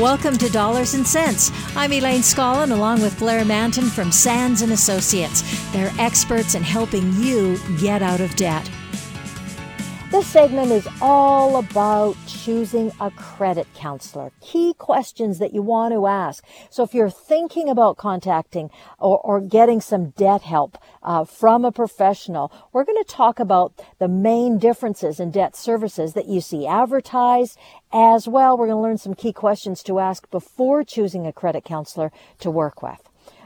Welcome to Dollars and Sense. I'm Elaine Scollin along with Blair Mantin from Sands and Associates. They're experts in helping you get out of debt. This segment is all about choosing a credit counselor. Key questions that you want to ask. So if you're thinking about contacting or, or getting some debt help uh, from a professional, we're going to talk about the main differences in debt services that you see advertised. As well, we're going to learn some key questions to ask before choosing a credit counselor to work with.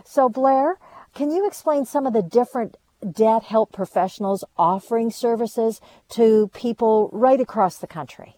So Blair, can you explain some of the different debt help professionals offering services to people right across the country?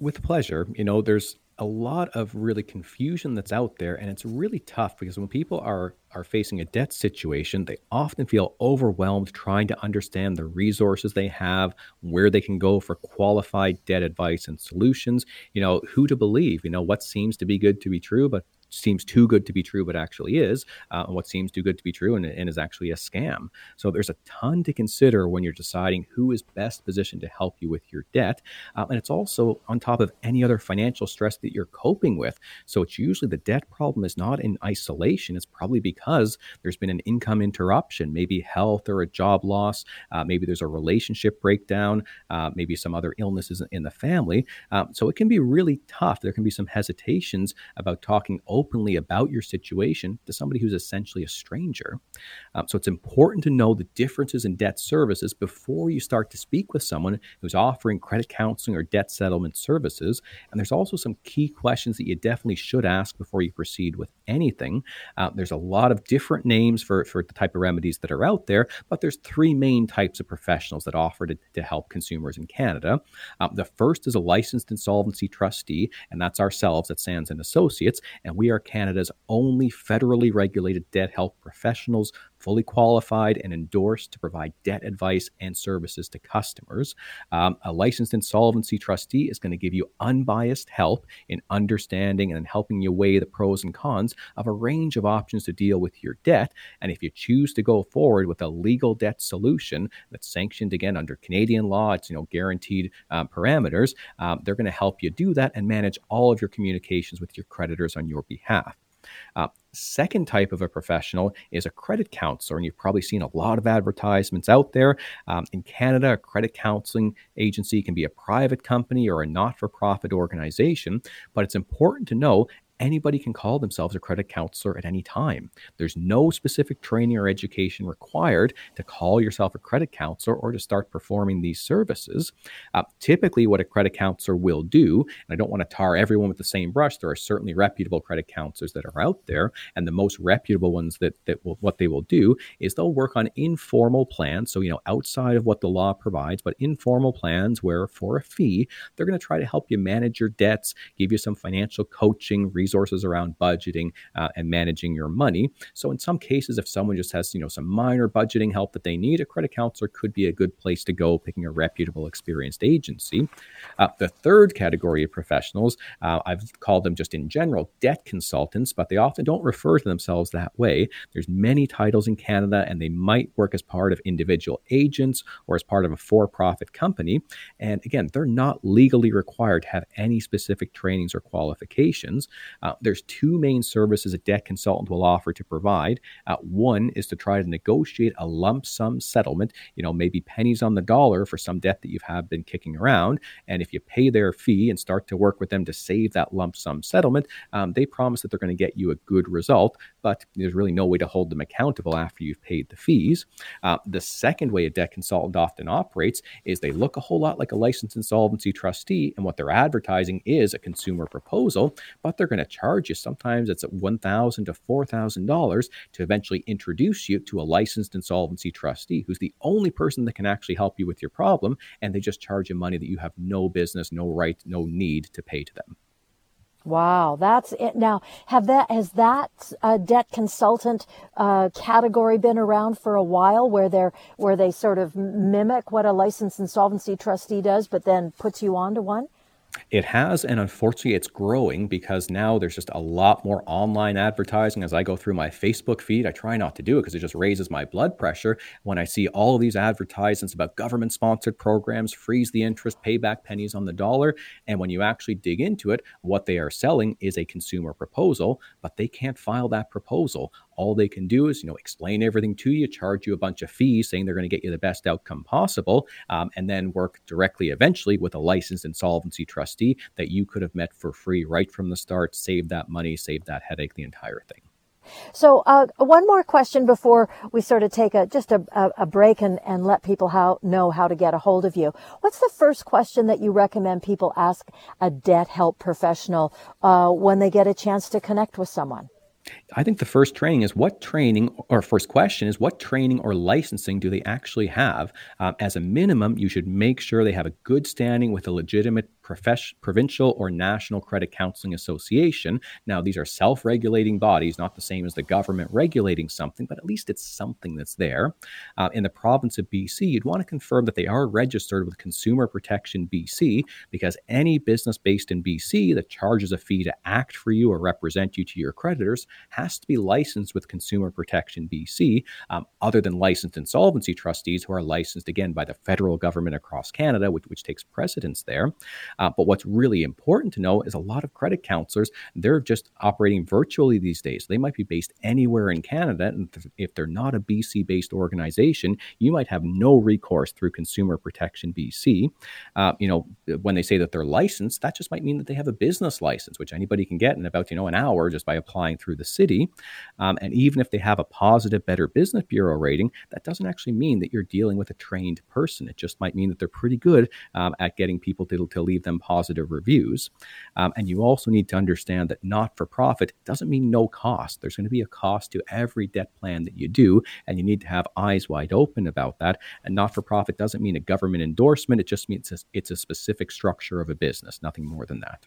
With pleasure. You know, there's a lot of really confusion that's out there and it's really tough because when people are are facing a debt situation they often feel overwhelmed trying to understand the resources they have where they can go for qualified debt advice and solutions you know who to believe you know what seems to be good to be true but seems too good to be true, but actually is, uh, what seems too good to be true and, and, is actually a scam. So there's a ton to consider when you're deciding who is best positioned to help you with your debt. Um, and it's also on top of any other financial stress that you're coping with. So it's usually the debt problem is not in isolation. It's probably because there's been an income interruption, maybe health or a job loss, uh, maybe there's a relationship breakdown, uh, maybe some other illnesses in the family. Um, so it can be really tough. There can be some hesitations about talking openly about your situation to somebody who's essentially a stranger. Um, so it's important to know the differences in debt services before you start to speak with someone who's offering credit counseling or debt settlement services. And there's also some key questions that you definitely should ask before you proceed with anything. Uh, there's a lot of different names for, for the type of remedies that are out there, but there's three main types of professionals that offer to, to help consumers in Canada. Um, the first is a licensed insolvency trustee, and that's ourselves at Sands and Associates, and we are Canada's only federally regulated debt help professionals fully qualified and endorsed to provide debt advice and services to customers. Um, a licensed insolvency trustee is going to give you unbiased help in understanding and helping you weigh the pros and cons of a range of options to deal with your debt. And if you choose to go forward with a legal debt solution that's sanctioned again under Canadian law, it's you know guaranteed um, parameters. Um, they're going to help you do that and manage all of your communications with your creditors on your behalf. Uh, second type of a professional is a credit counselor, and you've probably seen a lot of advertisements out there. Um, in Canada, a credit counseling agency can be a private company or a not for profit organization, but it's important to know anybody can call themselves a credit counselor at any time. There's no specific training or education required to call yourself a credit counselor or to start performing these services. Uh, typically, what a credit counselor will do, and I don't want to tar everyone with the same brush, there are certainly reputable credit counselors that are out there, and the most reputable ones that, that will, what they will do is they'll work on informal plans. So, you know, outside of what the law provides, but informal plans where for a fee, they're going to try to help you manage your debts, give you some financial coaching, resources around budgeting uh, and managing your money. So in some cases, if someone just has you know some minor budgeting help that they need, a credit counselor could be a good place to go, picking a reputable, experienced agency. Uh, the third category of professionals, uh, I've called them just in general debt consultants, but they often don't refer to themselves that way. There's many titles in Canada, and they might work as part of individual agents or as part of a for-profit company. And again, they're not legally required to have any specific trainings or qualifications. Uh, there's two main services a debt consultant will offer to provide. Uh, one is to try to negotiate a lump sum settlement, you know, maybe pennies on the dollar for some debt that you have been kicking around. And if you pay their fee and start to work with them to save that lump sum settlement, um, they promise that they're going to get you a good result, but there's really no way to hold them accountable after you've paid the fees. Uh, the second way a debt consultant often operates is they look a whole lot like a licensed insolvency trustee, and what they're advertising is a consumer proposal, but they're going to charge you. Sometimes it's at 1,000 to $4,000 to eventually introduce you to a licensed insolvency trustee who's the only person that can actually help you with your problem. And they just charge you money that you have no business, no right, no need to pay to them. Wow, that's it. Now, have that has that uh, debt consultant uh, category been around for a while, where they're where they sort of mimic what a licensed insolvency trustee does, but then puts you onto one? It has, and unfortunately, it's growing because now there's just a lot more online advertising. As I go through my Facebook feed, I try not to do it because it just raises my blood pressure when I see all of these advertisements about government sponsored programs, freeze the interest, pay back pennies on the dollar. And when you actually dig into it, what they are selling is a consumer proposal, but they can't file that proposal all they can do is you know explain everything to you charge you a bunch of fees saying they're going to get you the best outcome possible um, and then work directly eventually with a licensed insolvency trustee that you could have met for free right from the start save that money save that headache the entire thing so, uh, one more question before we sort of take a just a, a break and, and let people how, know how to get a hold of you. What's the first question that you recommend people ask a debt help professional uh, when they get a chance to connect with someone? I think the first training is what training, or first question is what training or licensing do they actually have? Um, as a minimum, you should make sure they have a good standing with a legitimate provincial or national credit counseling association. Now, these are self regulating bodies, not the same as the government regulating something, but at least it's something that's there. Uh, in the province of BC, you'd want to confirm that they are registered with Consumer Protection BC because any business based in BC that charges a fee to act for you or represent you to your creditors has to be licensed with Consumer Protection BC, um, other than licensed insolvency trustees who are licensed again by the federal government across Canada, which, which takes precedence there. Uh, but what's really important to know is a lot of credit counselors, they're just operating virtually these days. They might be based anywhere in Canada. And if they're not a BC based organization, you might have no recourse through Consumer Protection BC. Uh, you know, when they say that they're licensed, that just might mean that they have a business license, which anybody can get in about, you know, an hour just by applying through the city. Um, and even if they have a positive Better Business Bureau rating, that doesn't actually mean that you're dealing with a trained person. It just might mean that they're pretty good um, at getting people to, to leave them positive reviews. Um, and you also need to understand that not for profit doesn't mean no cost. There's going to be a cost to every debt plan that you do, and you need to have eyes wide open about that. And not for profit doesn't mean a government endorsement, it just means it's a specific structure of a business, nothing more than that.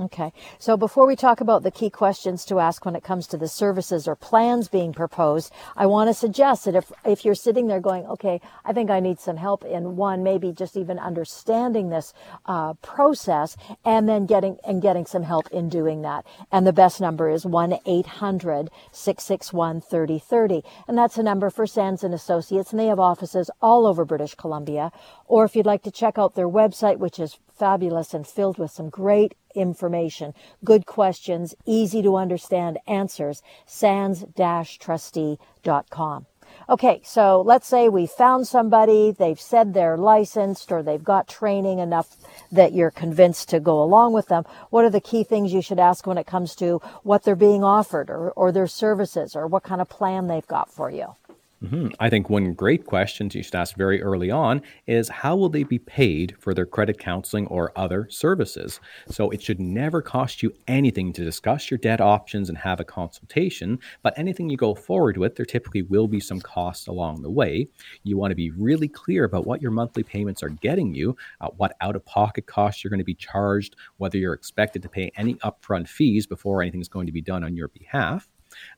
Okay. So before we talk about the key questions to ask when it comes to the services or plans being proposed, I want to suggest that if, if you're sitting there going, okay, I think I need some help in one, maybe just even understanding this uh, process and then getting, and getting some help in doing that. And the best number is 1-800-661-3030. And that's a number for Sands and Associates and they have offices all over British Columbia. Or if you'd like to check out their website, which is fabulous and filled with some great information, good questions, easy to understand answers, sands-trustee.com. Okay, so let's say we found somebody, they've said they're licensed or they've got training enough that you're convinced to go along with them. What are the key things you should ask when it comes to what they're being offered or, or their services or what kind of plan they've got for you? Mm-hmm. I think one great question you should ask very early on is how will they be paid for their credit counseling or other services? So it should never cost you anything to discuss your debt options and have a consultation, but anything you go forward with, there typically will be some costs along the way. You want to be really clear about what your monthly payments are getting you, uh, what out of pocket costs you're going to be charged, whether you're expected to pay any upfront fees before anything is going to be done on your behalf.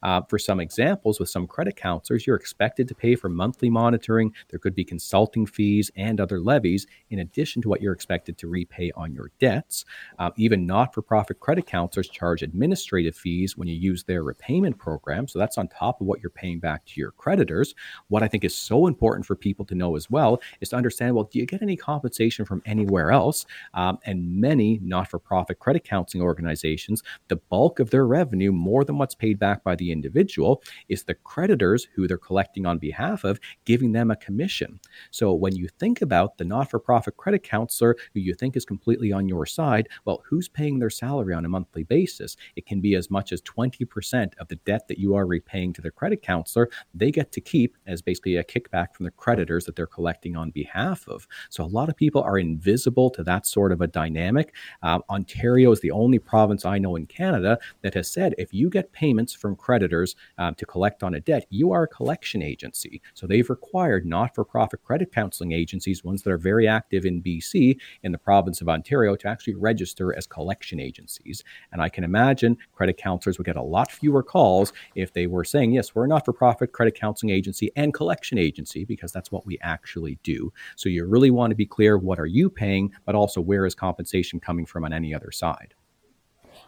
Uh, for some examples, with some credit counselors, you're expected to pay for monthly monitoring. There could be consulting fees and other levies in addition to what you're expected to repay on your debts. Uh, even not for profit credit counselors charge administrative fees when you use their repayment program. So that's on top of what you're paying back to your creditors. What I think is so important for people to know as well is to understand well, do you get any compensation from anywhere else? Um, and many not for profit credit counseling organizations, the bulk of their revenue, more than what's paid back by the individual is the creditors who they're collecting on behalf of giving them a commission. So when you think about the not for profit credit counselor who you think is completely on your side, well, who's paying their salary on a monthly basis? It can be as much as 20% of the debt that you are repaying to the credit counselor, they get to keep as basically a kickback from the creditors that they're collecting on behalf of. So a lot of people are invisible to that sort of a dynamic. Uh, Ontario is the only province I know in Canada that has said if you get payments from from creditors um, to collect on a debt, you are a collection agency. So they've required not for profit credit counseling agencies, ones that are very active in BC, in the province of Ontario, to actually register as collection agencies. And I can imagine credit counselors would get a lot fewer calls if they were saying, yes, we're a not for profit credit counseling agency and collection agency, because that's what we actually do. So you really want to be clear what are you paying, but also where is compensation coming from on any other side.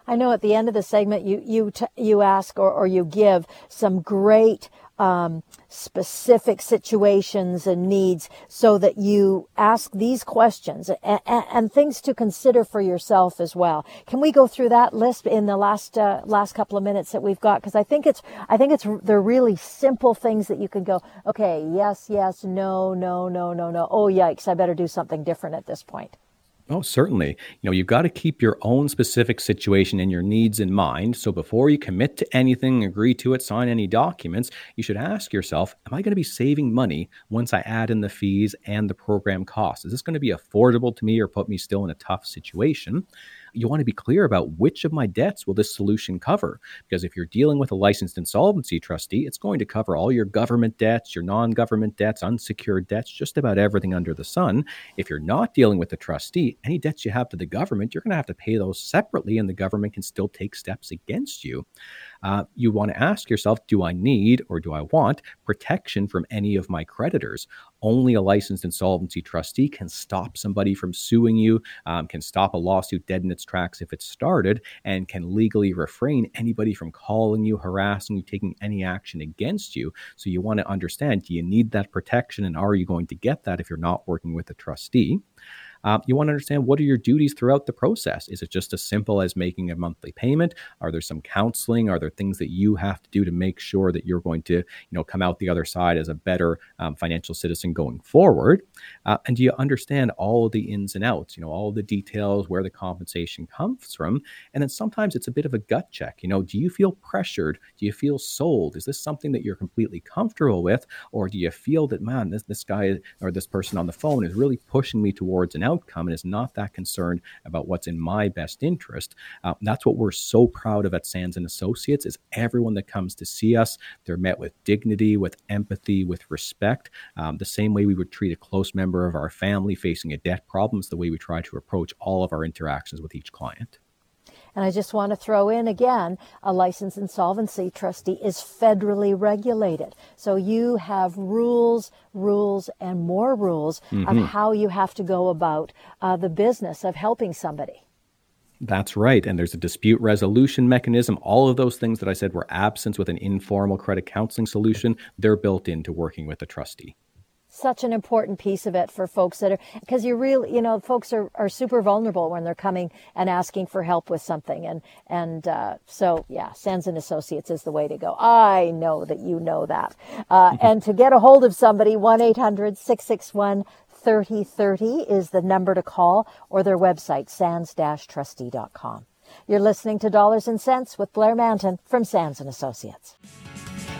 I know at the end of the segment you you t- you ask or, or you give some great um, specific situations and needs so that you ask these questions and, and, things to consider for yourself as well. Can we go through that list in the last uh, last couple of minutes that we've got? Because I think it's I think it's they're really simple things that you can go. Okay, yes, yes, no, no, no, no, no. Oh yikes! I better do something different at this point. Oh, certainly. You know, you've got to keep your own specific situation and your needs in mind. So before you commit to anything, agree to it, sign any documents, you should ask yourself, am I going to be saving money once I add in the fees and the program costs? Is this going to be affordable to me or put me still in a tough situation? You want to be clear about which of my debts will this solution cover. Because if you're dealing with a licensed insolvency trustee, it's going to cover all your government debts, your non government debts, unsecured debts, just about everything under the sun. If you're not dealing with a trustee, any debts you have to the government, you're going to have to pay those separately, and the government can still take steps against you uh, you want to ask yourself do I need or do I want protection from any of my creditors? Only a licensed insolvency trustee can stop somebody from suing you, um, can stop a lawsuit dead in its tracks if it's started, and can legally refrain anybody from calling you, harassing you, taking any action against you. So you want to understand do you need that protection and are you going to get that if you're not working with a trustee? Uh, you want to understand what are your duties throughout the process. Is it just as simple as making a monthly payment? Are there some counseling? Are there things that you have to do to make sure that you're going to, you know, come out the other side as a better um, financial citizen going forward? Uh, and do you understand all the ins and outs? You know, all the details, where the compensation comes from, and then sometimes it's a bit of a gut check. You know, do you feel pressured? Do you feel sold? Is this something that you're completely comfortable with, or do you feel that man, this this guy or this person on the phone is really pushing me towards an outcome and is not that concerned about what's in my best interest. Uh, that's what we're so proud of at Sands and Associates is everyone that comes to see us, they're met with dignity, with empathy, with respect, um, the same way we would treat a close member of our family facing a debt problem is the way we try to approach all of our interactions with each client. And I just want to throw in again, a licensed insolvency trustee is federally regulated. So you have rules, rules, and more rules mm-hmm. of how you have to go about uh, the business of helping somebody. That's right. And there's a dispute resolution mechanism. All of those things that I said were absent with an informal credit counseling solution, they're built into working with a trustee such an important piece of it for folks that are because you really you know folks are, are super vulnerable when they're coming and asking for help with something. And and uh, so yeah sands and associates is the way to go. I know that you know that. Uh, and to get a hold of somebody 1-800-661 3030 is the number to call or their website sands-trustee.com you're listening to dollars and sense with blair mantin from sands and associates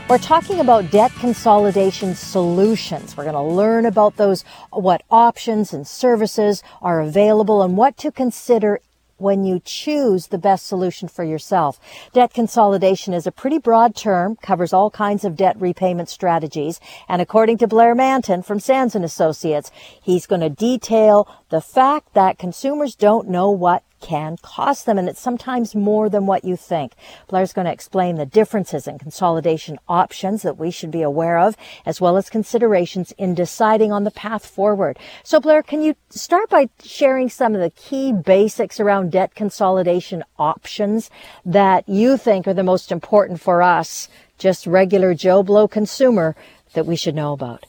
we're talking about debt consolidation solutions. We're going to learn about those, what options and services are available and what to consider when you choose the best solution for yourself. Debt consolidation is a pretty broad term, covers all kinds of debt repayment strategies, and according to Blair Mantin from Sands and Associates, he's going to detail the fact that consumers don't know what can cost them, and it's sometimes more than what you think. Blair's going to explain the differences in consolidation options that we should be aware of, as well as considerations in deciding on the path forward. So, Blair, can you start by sharing some of the key basics around debt consolidation options that you think are the most important for us, just regular Joe Blow consumer, that we should know about?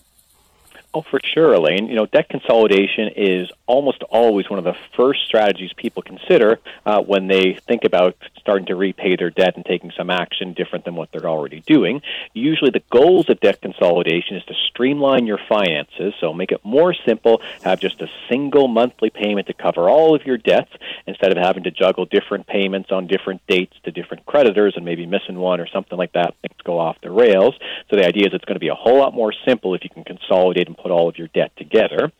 Oh, for sure, Elaine. You know, debt consolidation is almost always one of the first strategies people consider uh, when they think about starting to repay their debt and taking some action different than what they're already doing. Usually, the goals of debt consolidation is to streamline your finances, so make it more simple, have just a single monthly payment to cover all of your debts instead of having to juggle different payments on different dates to different creditors and maybe missing one or something like that. Things go off the rails. So the idea is it's going to be a whole lot more simple if you can consolidate and put all of your debt together.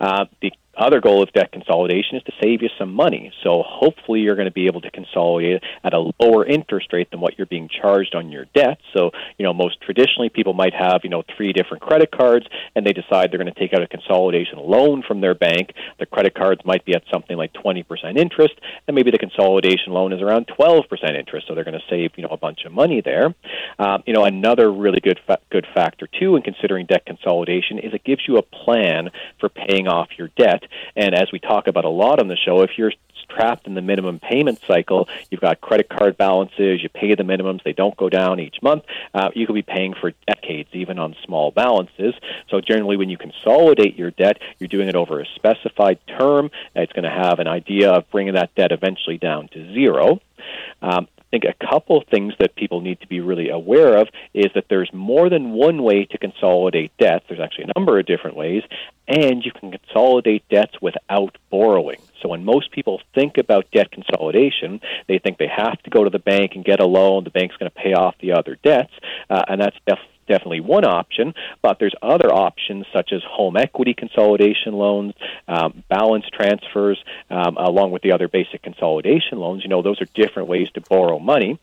Uh, the other goal of debt consolidation is to save you some money. So hopefully you're going to be able to consolidate at a lower interest rate than what you're being charged on your debt. So, you know, most traditionally people might have, you know, three different credit cards and they decide they're going to take out a consolidation loan from their bank. The credit cards might be at something like 20% interest and maybe the consolidation loan is around 12% interest. So they're going to save, you know, a bunch of money there. Um, you know, another really good fa- good factor too in considering debt consolidation is it gives you a plan for paying off your debt. And as we talk about a lot on the show, if you're trapped in the minimum payment cycle, you've got credit card balances, you pay the minimums, they don't go down each month, uh, you could be paying for decades even on small balances. So generally, when you consolidate your debt, you're doing it over a specified term. It's going to have an idea of bringing that debt eventually down to zero. Um, think a couple of things that people need to be really aware of is that there's more than one way to consolidate debts. There's actually a number of different ways, and you can consolidate debts without borrowing. So when most people think about debt consolidation, they think they have to go to the bank and get a loan. The bank's going to pay off the other debts, uh, and that's definitely definitely one option, but there's other options such as home equity consolidation loans, um, balance transfers, um, along with the other basic consolidation loans. You know, those are different ways to borrow money.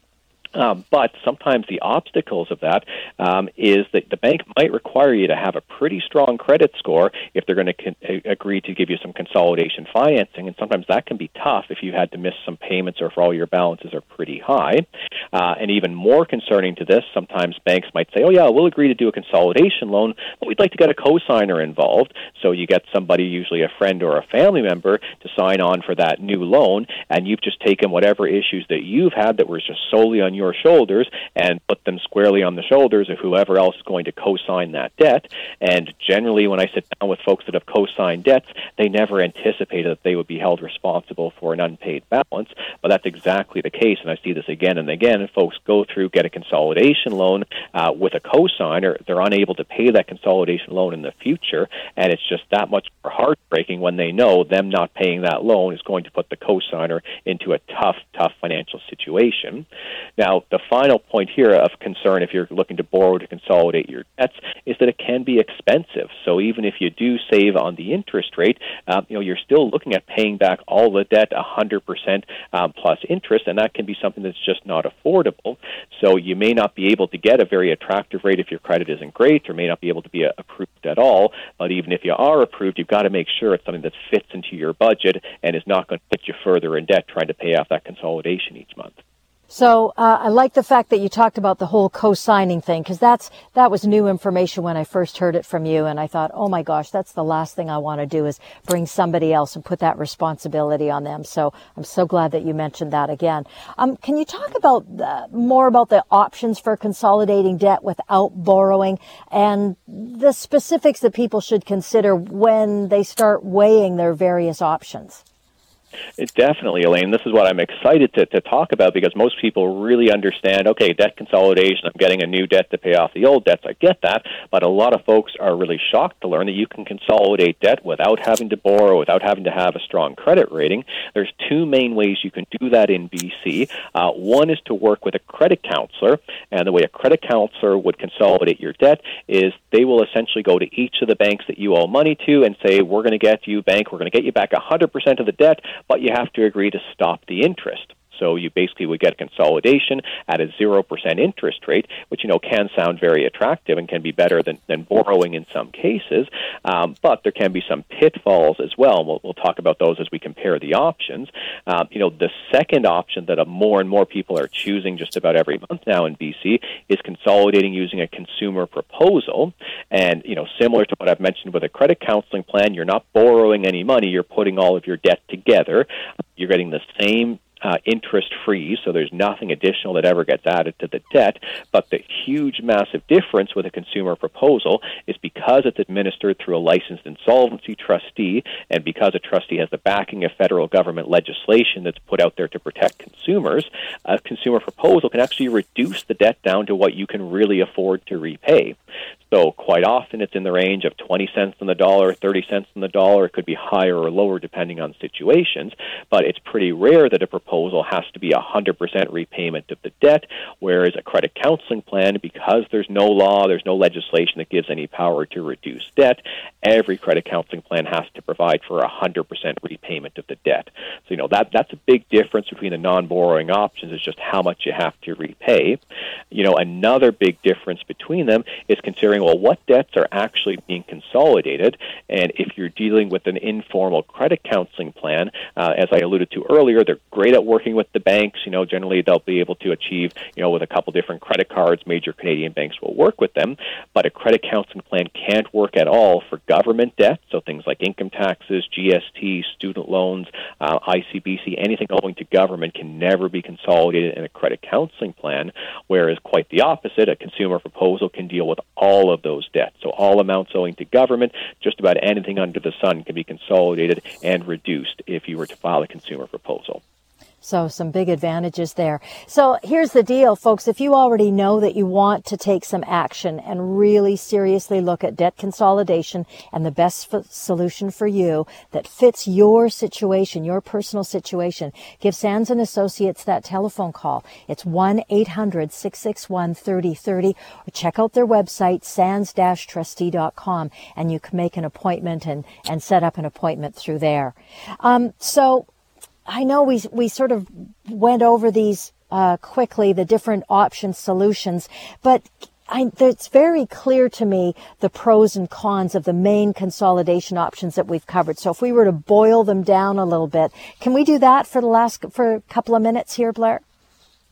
Um, but sometimes the obstacles of that um, is that the bank might require you to have a pretty strong credit score if they're going to con- agree to give you some consolidation financing, and sometimes that can be tough if you had to miss some payments or if all your balances are pretty high. Uh, and even more concerning to this, sometimes banks might say, "Oh yeah, we'll agree to do a consolidation loan, but we'd like to get a cosigner involved." So you get somebody, usually a friend or a family member, to sign on for that new loan, and you've just taken whatever issues that you've had that were just solely on your your shoulders and put them squarely on the shoulders of whoever else is going to co-sign that debt. And generally, when I sit down with folks that have co-signed debts, they never anticipated that they would be held responsible for an unpaid balance. But that's exactly the case, and I see this again and again. Folks go through, get a consolidation loan uh, with a co-signer, they're unable to pay that consolidation loan in the future, and it's just that much more heartbreaking when they know them not paying that loan is going to put the co-signer into a tough, tough financial situation. Now, now, the final point here of concern, if you're looking to borrow to consolidate your debts, is that it can be expensive. So even if you do save on the interest rate, uh, you know you're still looking at paying back all the debt 100% um, plus interest, and that can be something that's just not affordable. So you may not be able to get a very attractive rate if your credit isn't great, or may not be able to be approved at all. But even if you are approved, you've got to make sure it's something that fits into your budget and is not going to put you further in debt trying to pay off that consolidation each month. So uh, I like the fact that you talked about the whole co-signing thing because that's that was new information when I first heard it from you, and I thought, oh my gosh, that's the last thing I want to do is bring somebody else and put that responsibility on them. So I'm so glad that you mentioned that again. Um, can you talk about more about the options for consolidating debt without borrowing and the specifics that people should consider when they start weighing their various options? It definitely, Elaine. This is what I'm excited to, to talk about because most people really understand okay, debt consolidation, I'm getting a new debt to pay off the old debts. I get that. But a lot of folks are really shocked to learn that you can consolidate debt without having to borrow, without having to have a strong credit rating. There's two main ways you can do that in BC. Uh, one is to work with a credit counselor, and the way a credit counselor would consolidate your debt is they will essentially go to each of the banks that you owe money to and say, We're going to get you, bank, we're going to get you back 100% of the debt but you have to agree to stop the interest. So you basically would get a consolidation at a 0% interest rate, which, you know, can sound very attractive and can be better than, than borrowing in some cases. Um, but there can be some pitfalls as well. And we'll, we'll talk about those as we compare the options. Um, you know, the second option that more and more people are choosing just about every month now in BC is consolidating using a consumer proposal. And, you know, similar to what I've mentioned with a credit counseling plan, you're not borrowing any money, you're putting all of your debt together. You're getting the same uh, interest free, so there's nothing additional that ever gets added to the debt. But the huge, massive difference with a consumer proposal is because it's administered through a licensed insolvency trustee, and because a trustee has the backing of federal government legislation that's put out there to protect consumers, a consumer proposal can actually reduce the debt down to what you can really afford to repay. So quite often it's in the range of 20 cents on the dollar, 30 cents on the dollar. It could be higher or lower depending on situations, but it's pretty rare that a proposal has to be 100% repayment of the debt, whereas a credit counseling plan, because there's no law, there's no legislation that gives any power to reduce debt, every credit counseling plan has to provide for 100% repayment of the debt. So, you know, that that's a big difference between the non-borrowing options is just how much you have to repay. You know, another big difference between them is considering well what debts are actually being consolidated, and if you're dealing with an informal credit counseling plan, uh, as I alluded to earlier, they're great at working with the banks. You know, generally they'll be able to achieve, you know, with a couple different credit cards, major Canadian banks will work with them. But a credit counseling plan can't work at all for government debt, so things like income taxes, GST, student loans, uh, ICBC, anything owing to government can never be consolidated in a credit counseling plan. Whereas quite the opposite, a consumer proposal can deal with all of those debts. So all amounts owing to government, just about anything under the sun can be consolidated and reduced if you were to file a consumer proposal. So some big advantages there. So here's the deal, folks. If you already know that you want to take some action and really seriously look at debt consolidation and the best f- solution for you that fits your situation, your personal situation, give Sands and Associates that telephone call. It's 1-800-661-3030 or check out their website, sands-trustee.com and you can make an appointment and, and set up an appointment through there. Um, so I know we we sort of went over these uh, quickly, the different option solutions, but I, it's very clear to me the pros and cons of the main consolidation options that we've covered. So if we were to boil them down a little bit, can we do that for the last for a couple of minutes here, Blair?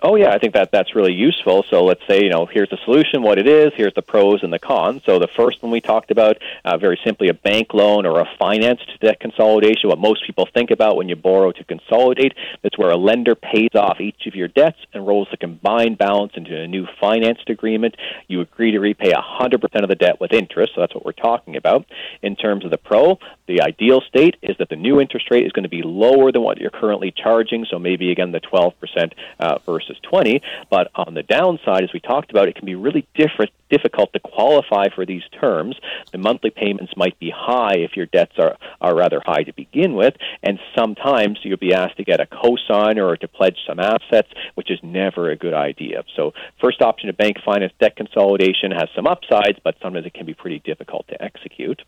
Oh yeah, I think that that's really useful. So let's say you know here's the solution, what it is, here's the pros and the cons. So the first one we talked about, uh, very simply, a bank loan or a financed debt consolidation. What most people think about when you borrow to consolidate, that's where a lender pays off each of your debts and rolls the combined balance into a new financed agreement. You agree to repay 100% of the debt with interest. So that's what we're talking about. In terms of the pro, the ideal state is that the new interest rate is going to be lower than what you're currently charging. So maybe again the 12% uh, versus versus 20. But on the downside, as we talked about, it can be really different, difficult to qualify for these terms. The monthly payments might be high if your debts are, are rather high to begin with, and sometimes you'll be asked to get a cosigner or to pledge some assets, which is never a good idea. So, first option of bank finance debt consolidation has some upsides, but sometimes it can be pretty difficult to execute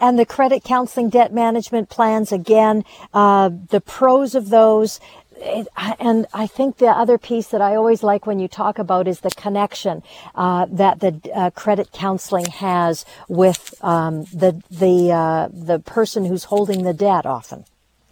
and the credit counseling debt management plans again uh, the pros of those it, and I think the other piece that I always like when you talk about is the connection uh, that the uh, credit counseling has with um, the the uh, the person who's holding the debt often.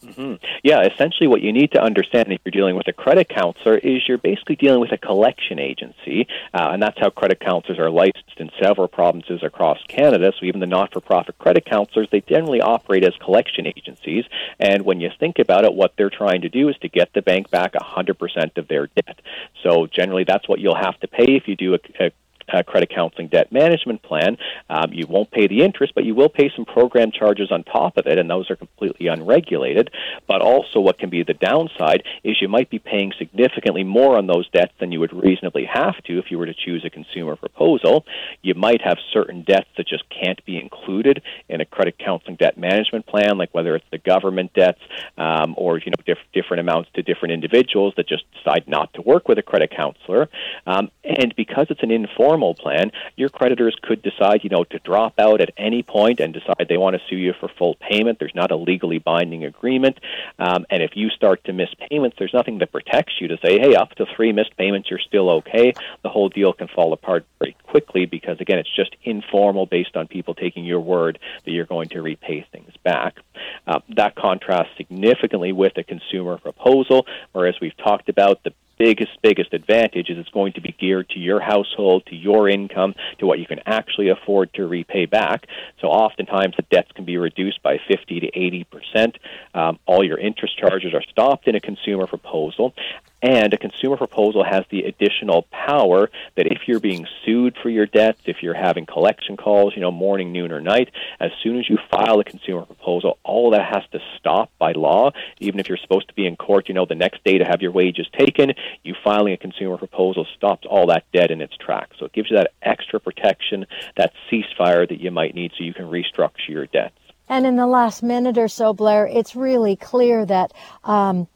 Mm-hmm. Yeah, essentially, what you need to understand if you're dealing with a credit counselor is you're basically dealing with a collection agency, uh, and that's how credit counselors are licensed in several provinces across Canada. So even the not-for-profit credit counselors, they generally operate as collection agencies. And when you think about it, what they're trying to do is to get the bank back 100% of their debt. So generally, that's what you'll have to pay if you do a, a uh, credit counseling debt management plan. Um, you won't pay the interest, but you will pay some program charges on top of it, and those are completely unregulated. But also, what can be the downside is you might be paying significantly more on those debts than you would reasonably have to if you were to choose a consumer proposal. You might have certain debts that just can't be included in a credit counseling debt management plan, like whether it's the government debts um, or you know diff- different amounts to different individuals that just decide not to work with a credit counselor. Um, and because it's an informal plan, your creditors could decide, you know, to drop out at any point and decide they want to sue you for full payment. There's not a legally binding agreement. Um, and if you start to miss payments, there's nothing that protects you to say, hey, up to three missed payments, you're still okay. The whole deal can fall apart very quickly because, again, it's just informal based on people taking your word that you're going to repay things back. Uh, that contrasts significantly with a consumer proposal, where, as we've talked about, the biggest, biggest advantage is it's going to be geared to your household, to your income, to what you can actually afford to repay back. So oftentimes the debts can be reduced by 50 to 80 percent. Um, all your interest charges are stopped in a consumer proposal. And a consumer proposal has the additional power that if you're being sued for your debts, if you're having collection calls, you know, morning, noon, or night, as soon as you file a consumer proposal, all that has to stop by law. Even if you're supposed to be in court, you know, the next day to have your wages taken, you filing a consumer proposal stops all that debt in its tracks. So it gives you that extra protection, that ceasefire that you might need so you can restructure your debts. And in the last minute or so, Blair, it's really clear that um,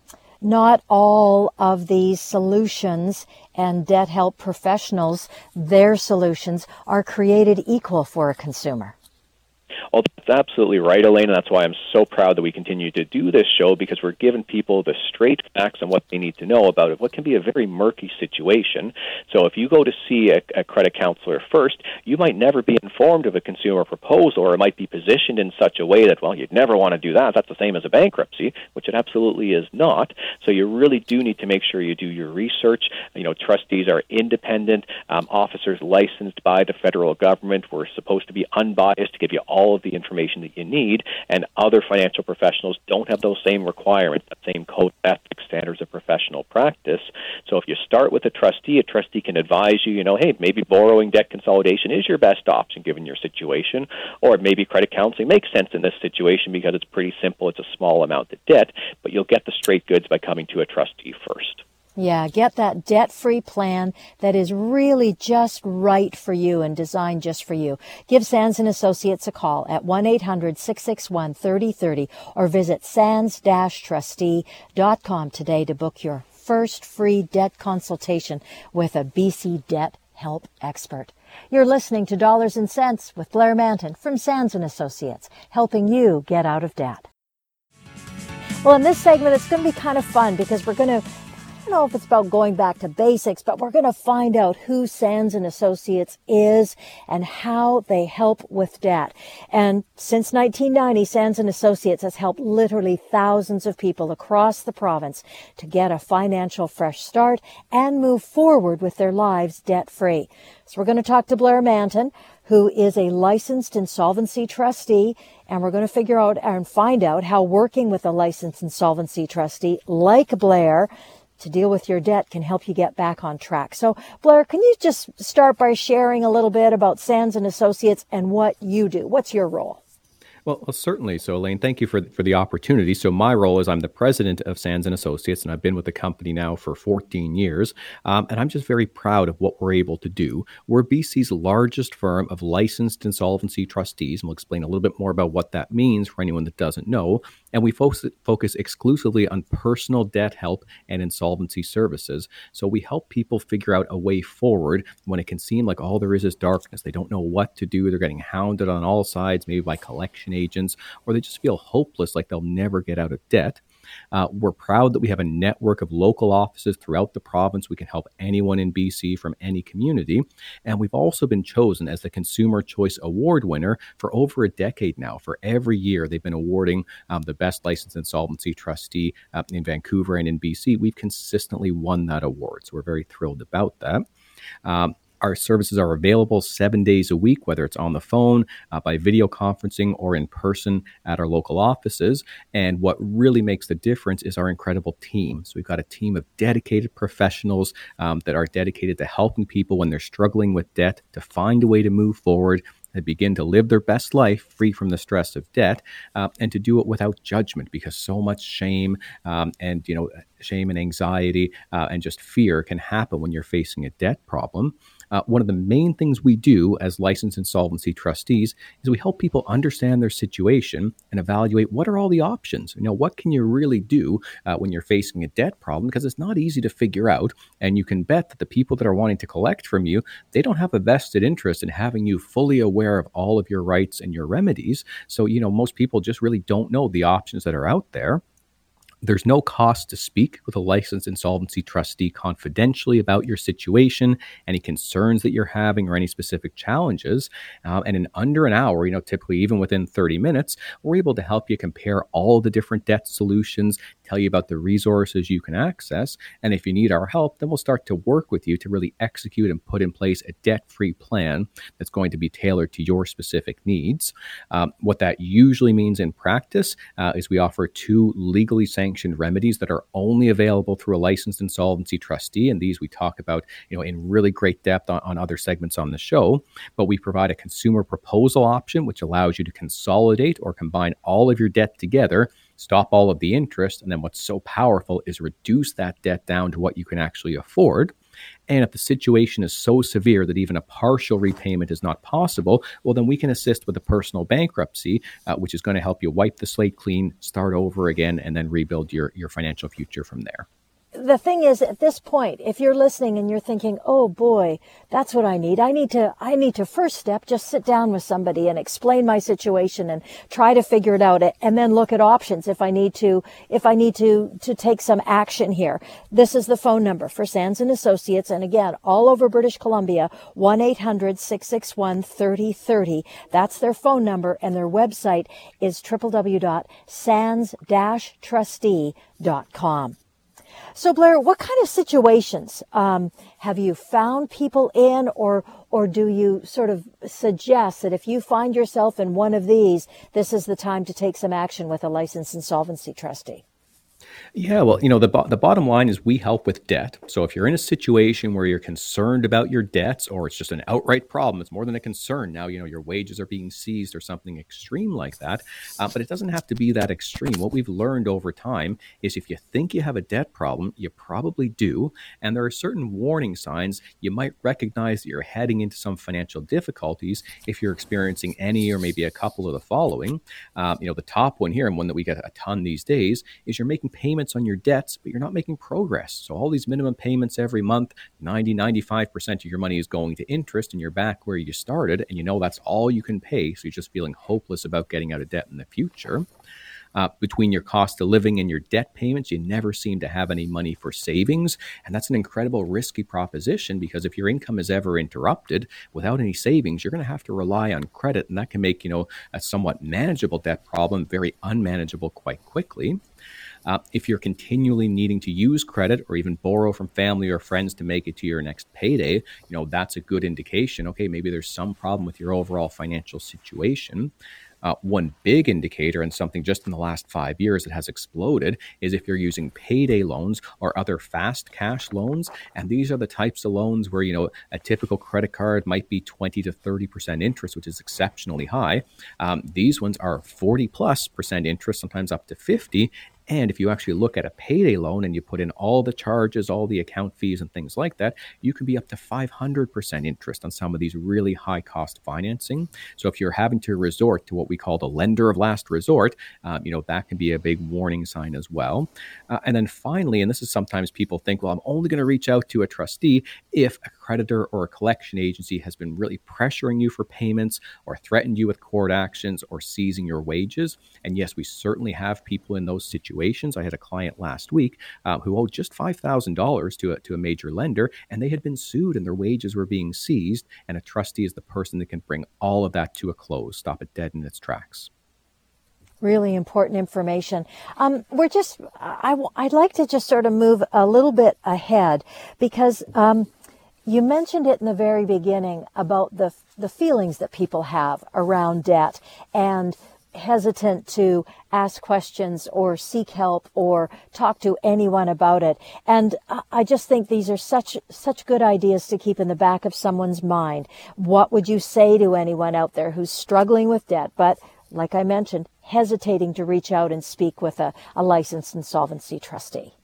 not all of these solutions and debt help professionals, their solutions are created equal for a consumer. Well, that's absolutely right, Elaine, and that's why I'm so proud that we continue to do this show because we're giving people the straight facts on what they need to know about it, what can be a very murky situation. So if you go to see a, a credit counselor first, you might never be informed of a consumer proposal, or it might be positioned in such a way that, well, you'd never want to do that. That's the same as a bankruptcy, which it absolutely is not. So you really do need to make sure you do your research. You know, trustees are independent um, officers licensed by the federal government. We're supposed to be unbiased to give you all of the information that you need, and other financial professionals don't have those same requirements, that same code of ethics standards of professional practice. So if you start with a trustee, a trustee can advise you, you know, hey, maybe borrowing debt consolidation is your best option given your situation, or maybe credit counseling makes sense in this situation because it's pretty simple, it's a small amount of debt, but you'll get the straight goods by coming to a trustee first. Yeah, get that debt free plan that is really just right for you and designed just for you. Give Sands and Associates a call at 1 800 661 3030 or visit sands trustee.com today to book your first free debt consultation with a BC debt help expert. You're listening to Dollars and Sense with Blair Mantin from Sands and Associates, helping you get out of debt. Well, in this segment, it's going to be kind of fun because we're going to don't know if it's about going back to basics, but we're going to find out who Sands and Associates is and how they help with debt. And since 1990, Sands and Associates has helped literally thousands of people across the province to get a financial fresh start and move forward with their lives debt free. So we're going to talk to Blair Mantin, who is a licensed insolvency trustee, and we're going to figure out and find out how working with a licensed insolvency trustee like Blair to deal with your debt can help you get back on track. So, Blair, can you just start by sharing a little bit about Sands and Associates and what you do? What's your role? Well, certainly. So, Elaine, thank you for for the opportunity. So, my role is I'm the president of Sands and Associates, and I've been with the company now for 14 years. Um, and I'm just very proud of what we're able to do. We're BC's largest firm of licensed insolvency trustees, and we'll explain a little bit more about what that means for anyone that doesn't know. And we focus, focus exclusively on personal debt help and insolvency services. So, we help people figure out a way forward when it can seem like all there is is darkness. They don't know what to do. They're getting hounded on all sides, maybe by collection agents, or they just feel hopeless, like they'll never get out of debt. Uh, we're proud that we have a network of local offices throughout the province. We can help anyone in BC from any community. And we've also been chosen as the Consumer Choice Award winner for over a decade now. For every year, they've been awarding um, the best licensed insolvency trustee uh, in Vancouver and in BC. We've consistently won that award. So we're very thrilled about that. Um, our services are available seven days a week, whether it's on the phone, uh, by video conferencing, or in person at our local offices. And what really makes the difference is our incredible team. So we've got a team of dedicated professionals um, that are dedicated to helping people when they're struggling with debt to find a way to move forward and begin to live their best life free from the stress of debt uh, and to do it without judgment because so much shame um, and you know shame and anxiety uh, and just fear can happen when you're facing a debt problem uh, one of the main things we do as licensed insolvency trustees is we help people understand their situation and evaluate what are all the options. You know, what can you really do uh, when you're facing a debt problem? Because it's not easy to figure out. And you can bet that the people that are wanting to collect from you, they don't have a vested interest in having you fully aware of all of your rights and your remedies. So, you know, most people just really don't know the options that are out there. There's no cost to speak with a licensed insolvency trustee confidentially about your situation, any concerns that you're having, or any specific challenges. Uh, and in under an hour, you know, typically even within 30 minutes, we're able to help you compare all the different debt solutions, tell you about the resources you can access. And if you need our help, then we'll start to work with you to really execute and put in place a debt free plan that's going to be tailored to your specific needs. Um, what that usually means in practice uh, is we offer two legally sanctioned remedies that are only available through a licensed insolvency trustee. And these we talk about, you know, in really great depth on, on other segments on the show. But we provide a consumer proposal option, which allows you to consolidate or combine all of your debt together stop all of the interest. And then what's so powerful is reduce that debt down to what you can actually afford. And if the situation is so severe that even a partial repayment is not possible, well, then we can assist with a personal bankruptcy, uh, which is going to help you wipe the slate clean, start over again, and then rebuild your, your financial future from there the thing is at this point if you're listening and you're thinking oh boy that's what i need i need to i need to first step just sit down with somebody and explain my situation and try to figure it out and then look at options if i need to if i need to to take some action here. This is the phone number for sands and associates and again all over british columbia 1-800-661-3030 that's their phone number and their website is www.sands-trustee.com so, Blair, what kind of situations um, have you found people in, or or do you sort of suggest that if you find yourself in one of these, this is the time to take some action with a licensed insolvency trustee? Yeah, well, you know, the, bo- the bottom line is we help with debt. So if you're in a situation where you're concerned about your debts or it's just an outright problem, it's more than a concern. Now, you know, your wages are being seized or something extreme like that. Uh, but it doesn't have to be that extreme. What we've learned over time is if you think you have a debt problem, you probably do. And there are certain warning signs you might recognize that you're heading into some financial difficulties if you're experiencing any or maybe a couple of the following. Um, you know, the top one here, and one that we get a ton these days, is you're making payments on your debts, but you're not making progress. So all these minimum payments every month, 90, 95% of your money is going to interest and you're back where you started and you know that's all you can pay. So you're just feeling hopeless about getting out of debt in the future. Uh, between your cost of living and your debt payments, you never seem to have any money for savings. And that's an incredible risky proposition because if your income is ever interrupted without any savings, you're going to have to rely on credit. And that can make, you know, a somewhat manageable debt problem very unmanageable quite quickly. Uh, if you're continually needing to use credit or even borrow from family or friends to make it to your next payday, you know, that's a good indication. Okay, maybe there's some problem with your overall financial situation. Uh, one big indicator and something just in the last five years that has exploded is if you're using payday loans or other fast cash loans. And these are the types of loans where, you know, a typical credit card might be 20 to 30% interest, which is exceptionally high. Um, these ones are 40 plus percent interest, sometimes up to 50. And if you actually look at a payday loan and you put in all the charges, all the account fees, and things like that, you can be up to 500% interest on some of these really high cost financing. So if you're having to resort to what we call the lender of last resort, um, you know, that can be a big warning sign as well. Uh, and then finally, and this is sometimes people think, well, I'm only going to reach out to a trustee if a creditor or a collection agency has been really pressuring you for payments or threatened you with court actions or seizing your wages. And yes, we certainly have people in those situations. I had a client last week uh, who owed just $5,000 to a, to a major lender, and they had been sued and their wages were being seized. And a trustee is the person that can bring all of that to a close, stop it dead in its tracks really important information. Um, we're just, I, I'd like to just sort of move a little bit ahead because um, you mentioned it in the very beginning about the the feelings that people have around debt and hesitant to ask questions or seek help or talk to anyone about it. And I just think these are such such good ideas to keep in the back of someone's mind. What would you say to anyone out there who's struggling with debt but like I mentioned, hesitating to reach out and speak with a, a licensed insolvency trustee?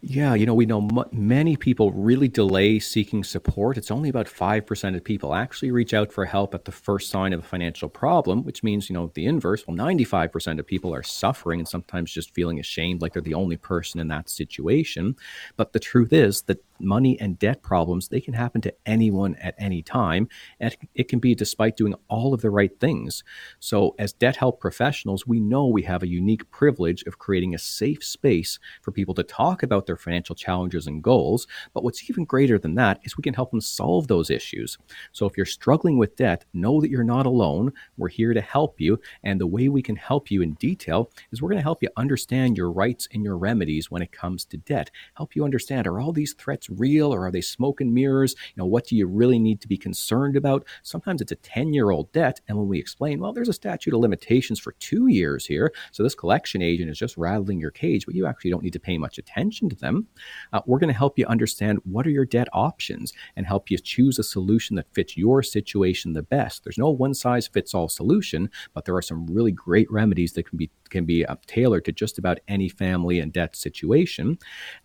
Yeah, you know, we know m- many people really delay seeking support. It's only about 5% of people actually reach out for help at the first sign of a financial problem, which means, you know, the inverse, well, 95% of people are suffering and sometimes just feeling ashamed like they're the only person in that situation. But the truth is that money and debt problems, they can happen to anyone at any time. And it can be despite doing all of the right things. So, as debt help professionals, we know we have a unique privilege of creating a safe space for people to talk about their financial challenges and goals. But what's even greater than that is we can help them solve those issues. So, if you're struggling with debt, know that you're not alone. We're here to help you. And the way we can help you in detail is we're going to help you understand your rights and your remedies when it comes to debt, help you understand are all these threats real or are they smoke and mirrors? You know, what do you really need to be concerned about? Sometimes it's a 10 year old debt. And when we explain, well, there's a statute of limitations for two years here. So this collection agent is just rattling your cage, but you actually don't need to pay much attention to them. Uh, we're going to help you understand what are your debt options and help you choose a solution that fits your situation the best. There's no one size fits all solution, but there are some really great remedies that can be can be tailored to just about any family and debt situation.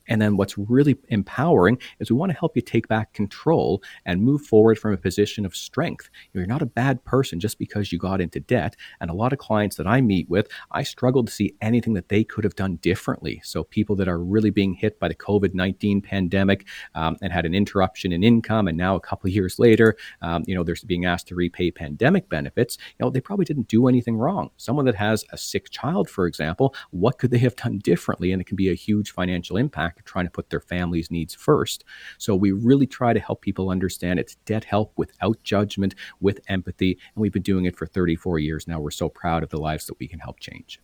And then what's really empowering is we want to help you take back control and move forward from a position of strength. You're not a bad person just because you got into debt. And a lot of clients that I meet with, I struggle to see anything that they could have done differently. So people that are really being hit by the COVID 19 pandemic um, and had an interruption in income, and now a couple of years later, um, you know, they're being asked to repay pandemic benefits, you know, they probably didn't do anything wrong. Someone that has a sick child, for example, what could they have done differently? And it can be a huge financial impact trying to put their family's needs first. So we really try to help people understand it's debt help without judgment, with empathy. And we've been doing it for 34 years now. We're so proud of the lives that we can help change.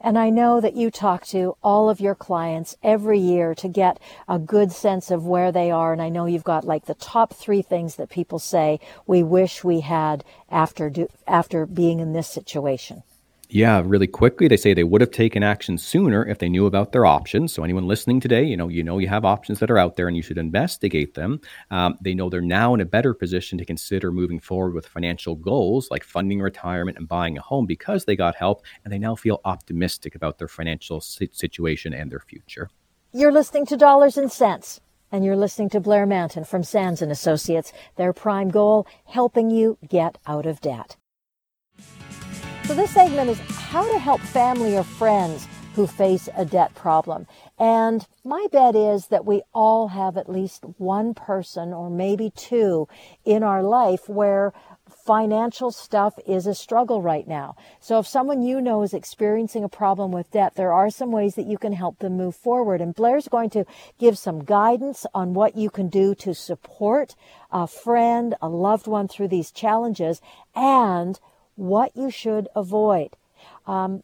And I know that you talk to all of your clients every year to get a good sense of where they are. And I know you've got like the top three things that people say we wish we had after do, after being in this situation. Yeah, really quickly, they say they would have taken action sooner if they knew about their options. So anyone listening today, you know, you know you have options that are out there, and you should investigate them. Um, they know they're now in a better position to consider moving forward with financial goals like funding retirement and buying a home because they got help, and they now feel optimistic about their financial situation and their future. You're listening to Dollars and Sense, and you're listening to Blair Mantin from Sands and Associates. Their prime goal: helping you get out of debt. So this segment is how to help family or friends who face a debt problem. And my bet is that we all have at least one person or maybe two in our life where financial stuff is a struggle right now. So if someone you know is experiencing a problem with debt, there are some ways that you can help them move forward. And Blair's going to give some guidance on what you can do to support a friend, a loved one through these challenges and what you should avoid. Um,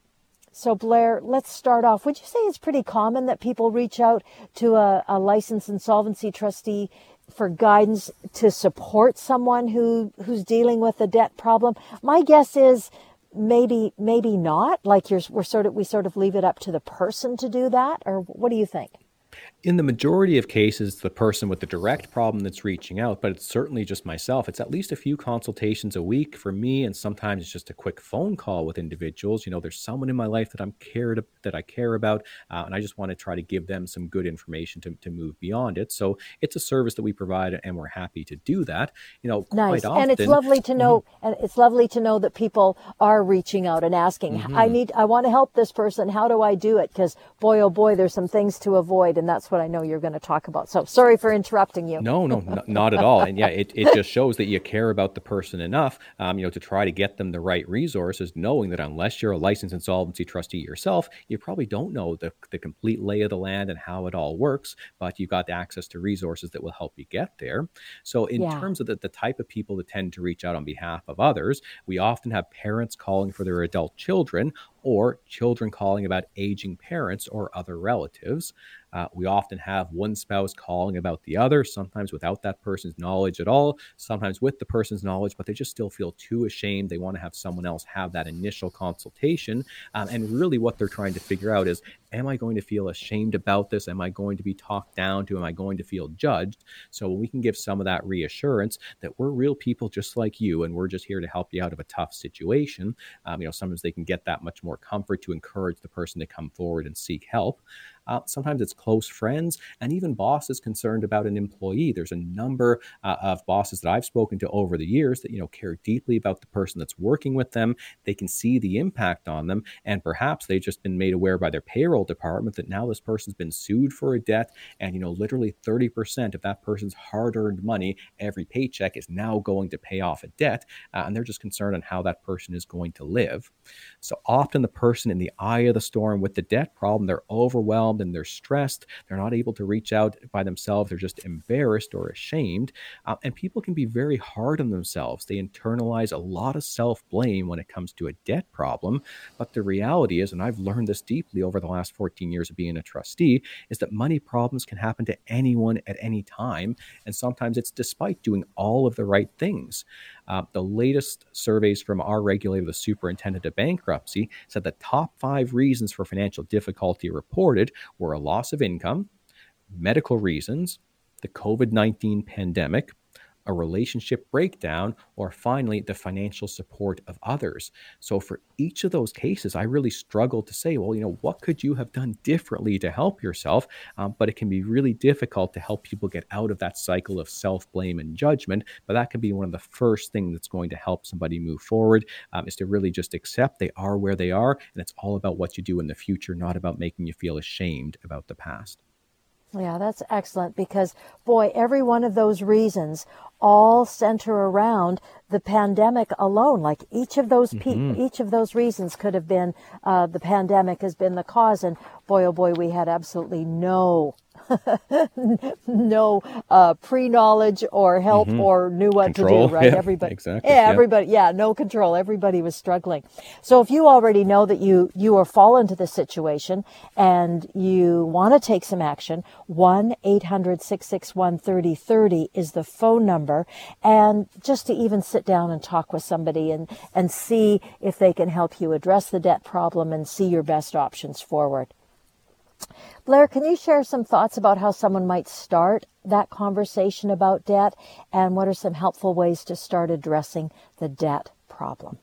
so, Blair, let's start off. Would you say it's pretty common that people reach out to a, a licensed insolvency trustee for guidance to support someone who who's dealing with a debt problem? My guess is maybe maybe not. Like you're we're sort of we sort of leave it up to the person to do that, or what do you think? In the majority of cases, the person with the direct problem that's reaching out, but it's certainly just myself. It's at least a few consultations a week for me, and sometimes it's just a quick phone call with individuals. You know, there's someone in my life that I'm cared that I care about, uh, and I just want to try to give them some good information to, to move beyond it. So it's a service that we provide, and we're happy to do that. You know, nice, often, and it's lovely to know, mm-hmm. and it's lovely to know that people are reaching out and asking, mm-hmm. "I need, I want to help this person. How do I do it?" Because boy, oh boy, there's some things to avoid, and that's what I know you're going to talk about. So sorry for interrupting you. No, no, n- not at all. And yeah, it, it just shows that you care about the person enough, um, you know, to try to get them the right resources, knowing that unless you're a licensed insolvency trustee yourself, you probably don't know the, the complete lay of the land and how it all works, but you've got access to resources that will help you get there. So in yeah. terms of the, the type of people that tend to reach out on behalf of others, we often have parents calling for their adult children or children calling about aging parents or other relatives. Uh, we often have one spouse calling about the other, sometimes without that person's knowledge at all, sometimes with the person's knowledge, but they just still feel too ashamed. They want to have someone else have that initial consultation. Um, and really, what they're trying to figure out is am I going to feel ashamed about this? Am I going to be talked down to? Am I going to feel judged? So we can give some of that reassurance that we're real people just like you, and we're just here to help you out of a tough situation. Um, you know, sometimes they can get that much more comfort to encourage the person to come forward and seek help. Uh, sometimes it's close friends and even bosses concerned about an employee. There's a number uh, of bosses that I've spoken to over the years that you know care deeply about the person that's working with them. They can see the impact on them, and perhaps they've just been made aware by their payroll department that now this person's been sued for a debt, and you know literally 30% of that person's hard-earned money every paycheck is now going to pay off a debt, uh, and they're just concerned on how that person is going to live. So often the person in the eye of the storm with the debt problem, they're overwhelmed overwhelmed and they're stressed. They're not able to reach out by themselves. They're just embarrassed or ashamed. Uh, and people can be very hard on themselves. They internalize a lot of self blame when it comes to a debt problem. But the reality is, and I've learned this deeply over the last 14 years of being a trustee, is that money problems can happen to anyone at any time. And sometimes it's despite doing all of the right things. Uh, the latest surveys from our regulator, the superintendent of bankruptcy, said the top five reasons for financial difficulty reported were a loss of income, medical reasons, the COVID 19 pandemic, a relationship breakdown, or finally, the financial support of others. So, for each of those cases, I really struggle to say, well, you know, what could you have done differently to help yourself? Um, but it can be really difficult to help people get out of that cycle of self blame and judgment. But that can be one of the first things that's going to help somebody move forward um, is to really just accept they are where they are. And it's all about what you do in the future, not about making you feel ashamed about the past. Yeah, that's excellent because, boy, every one of those reasons all center around the pandemic alone. Like each of those pe- mm-hmm. each of those reasons could have been uh, the pandemic has been the cause, and boy, oh boy, we had absolutely no no uh, pre-knowledge or help mm-hmm. or knew what control. to do right? Yeah, everybody exactly. Yeah, everybody yeah no control. Everybody was struggling. So if you already know that you you are fall into this situation and you want to take some action 1-800-661-3030 is the phone number. And just to even sit down and talk with somebody and and see if they can help you address the debt problem and see your best options forward Blair, can you share some thoughts about how someone might start that conversation about debt and what are some helpful ways to start addressing the debt problem?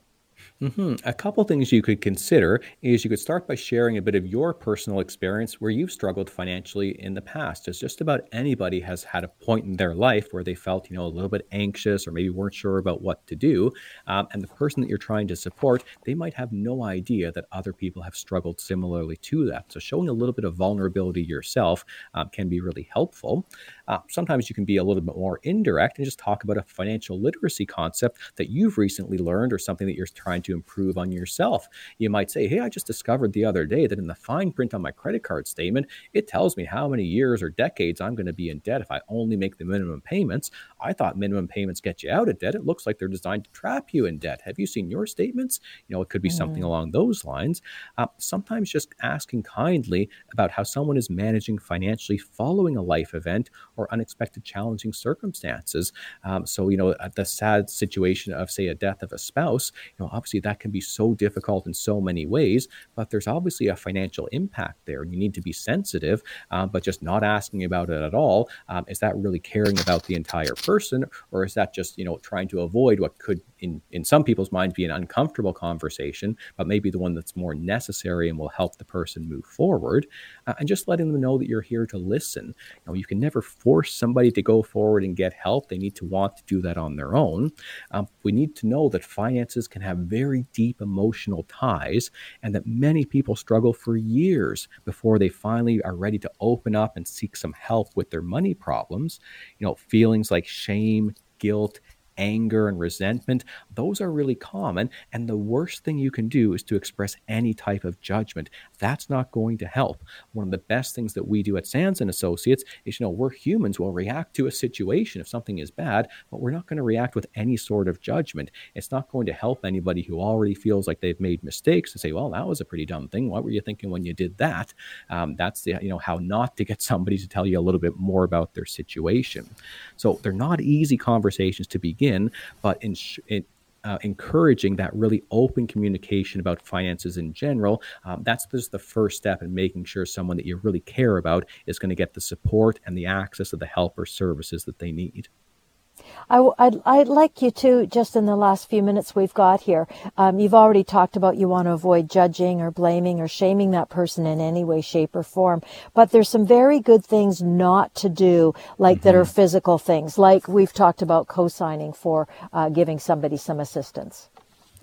Mm-hmm. A couple things you could consider is you could start by sharing a bit of your personal experience where you've struggled financially in the past. As just about anybody has had a point in their life where they felt, you know, a little bit anxious or maybe weren't sure about what to do. Um, and the person that you're trying to support, they might have no idea that other people have struggled similarly to that. So showing a little bit of vulnerability yourself um, can be really helpful. Uh, sometimes you can be a little bit more indirect and just talk about a financial literacy concept that you've recently learned or something that you're trying to improve on yourself. You might say, Hey, I just discovered the other day that in the fine print on my credit card statement, it tells me how many years or decades I'm going to be in debt if I only make the minimum payments. I thought minimum payments get you out of debt. It looks like they're designed to trap you in debt. Have you seen your statements? You know, it could be mm. something along those lines. Uh, sometimes just asking kindly about how someone is managing financially following a life event or unexpected challenging circumstances. Um, so, you know, the sad situation of, say, a death of a spouse, you know, obviously that can be so difficult in so many ways, but there's obviously a financial impact there, and you need to be sensitive. Um, but just not asking about it at all, um, is that really caring about the entire person, or is that just, you know, trying to avoid what could in, in some people's minds be an uncomfortable conversation, but maybe the one that's more necessary and will help the person move forward. Uh, and just letting them know that you're here to listen. You know, you can never force somebody to go forward and get help. They need to want to do that on their own. Um, we need to know that finances can have very deep emotional ties and that many people struggle for years before they finally are ready to open up and seek some help with their money problems. You know, feelings like shame, guilt, anger and resentment, those are really common. And the worst thing you can do is to express any type of judgment. That's not going to help. One of the best things that we do at Sands and Associates is, you know, we're humans. We'll react to a situation if something is bad, but we're not going to react with any sort of judgment. It's not going to help anybody who already feels like they've made mistakes to say, well, that was a pretty dumb thing. What were you thinking when you did that? Um, that's the, you know, how not to get somebody to tell you a little bit more about their situation. So they're not easy conversations to begin begin, but in, in uh, encouraging that really open communication about finances in general. Um, that's just the first step in making sure someone that you really care about is going to get the support and the access to the help or services that they need. I, would I'd like you to, just in the last few minutes we've got here, um, you've already talked about you want to avoid judging or blaming or shaming that person in any way, shape, or form. But there's some very good things not to do, like mm-hmm. that are mm-hmm. physical things, like we've talked about co signing for uh, giving somebody some assistance.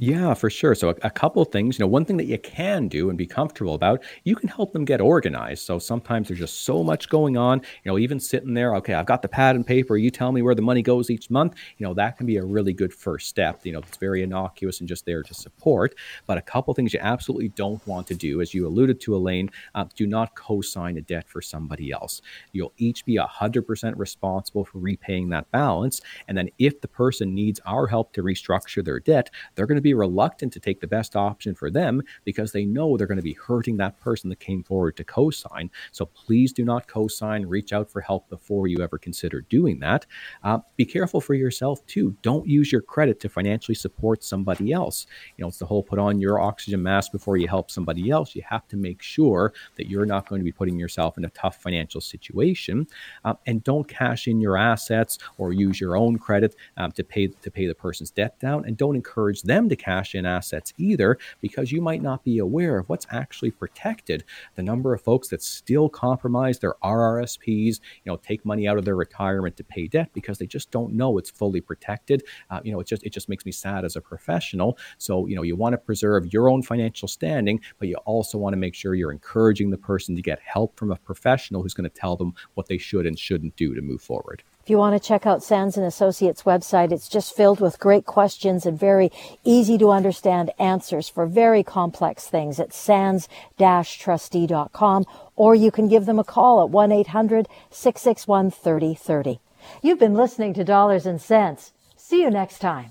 Yeah, for sure. So a, a couple things. You know, one thing that you can do and be comfortable about, you can help them get organized. So sometimes there's just so much going on. You know, even sitting there, okay, I've got the pad and paper. You tell me where the money goes each month. You know, that can be a really good first step. You know, it's very innocuous and just there to support. But a couple things you absolutely don't want to do, as you alluded to, Elaine, uh, do not co-sign a debt for somebody else. You'll each be hundred percent responsible for repaying that balance. And then if the person needs our help to restructure their debt, they're going to be be reluctant to take the best option for them because they know they're going to be hurting that person that came forward to co sign. So please do not co sign. Reach out for help before you ever consider doing that. Uh, be careful for yourself too. Don't use your credit to financially support somebody else. You know, it's the whole put on your oxygen mask before you help somebody else. You have to make sure that you're not going to be putting yourself in a tough financial situation. Uh, and don't cash in your assets or use your own credit um, to pay to pay the person's debt down. And don't encourage them to cash in assets either, because you might not be aware of what's actually protected. The number of folks that still compromise their RRSPs, you know, take money out of their retirement to pay debt because they just don't know it's fully protected. Uh, you know, it just it just makes me sad as a professional. So you know, you want to preserve your own financial standing, but you also want to make sure you're encouraging the person to get help from a professional who's going to tell them what they should and shouldn't do to move forward. If you want to check out Sands and Associates website, it's just filled with great questions and very easy to understand answers for very complex things at sands-trustee.com or you can give them a call at 1-800-661-3030. You've been listening to Dollars and Sense. See you next time.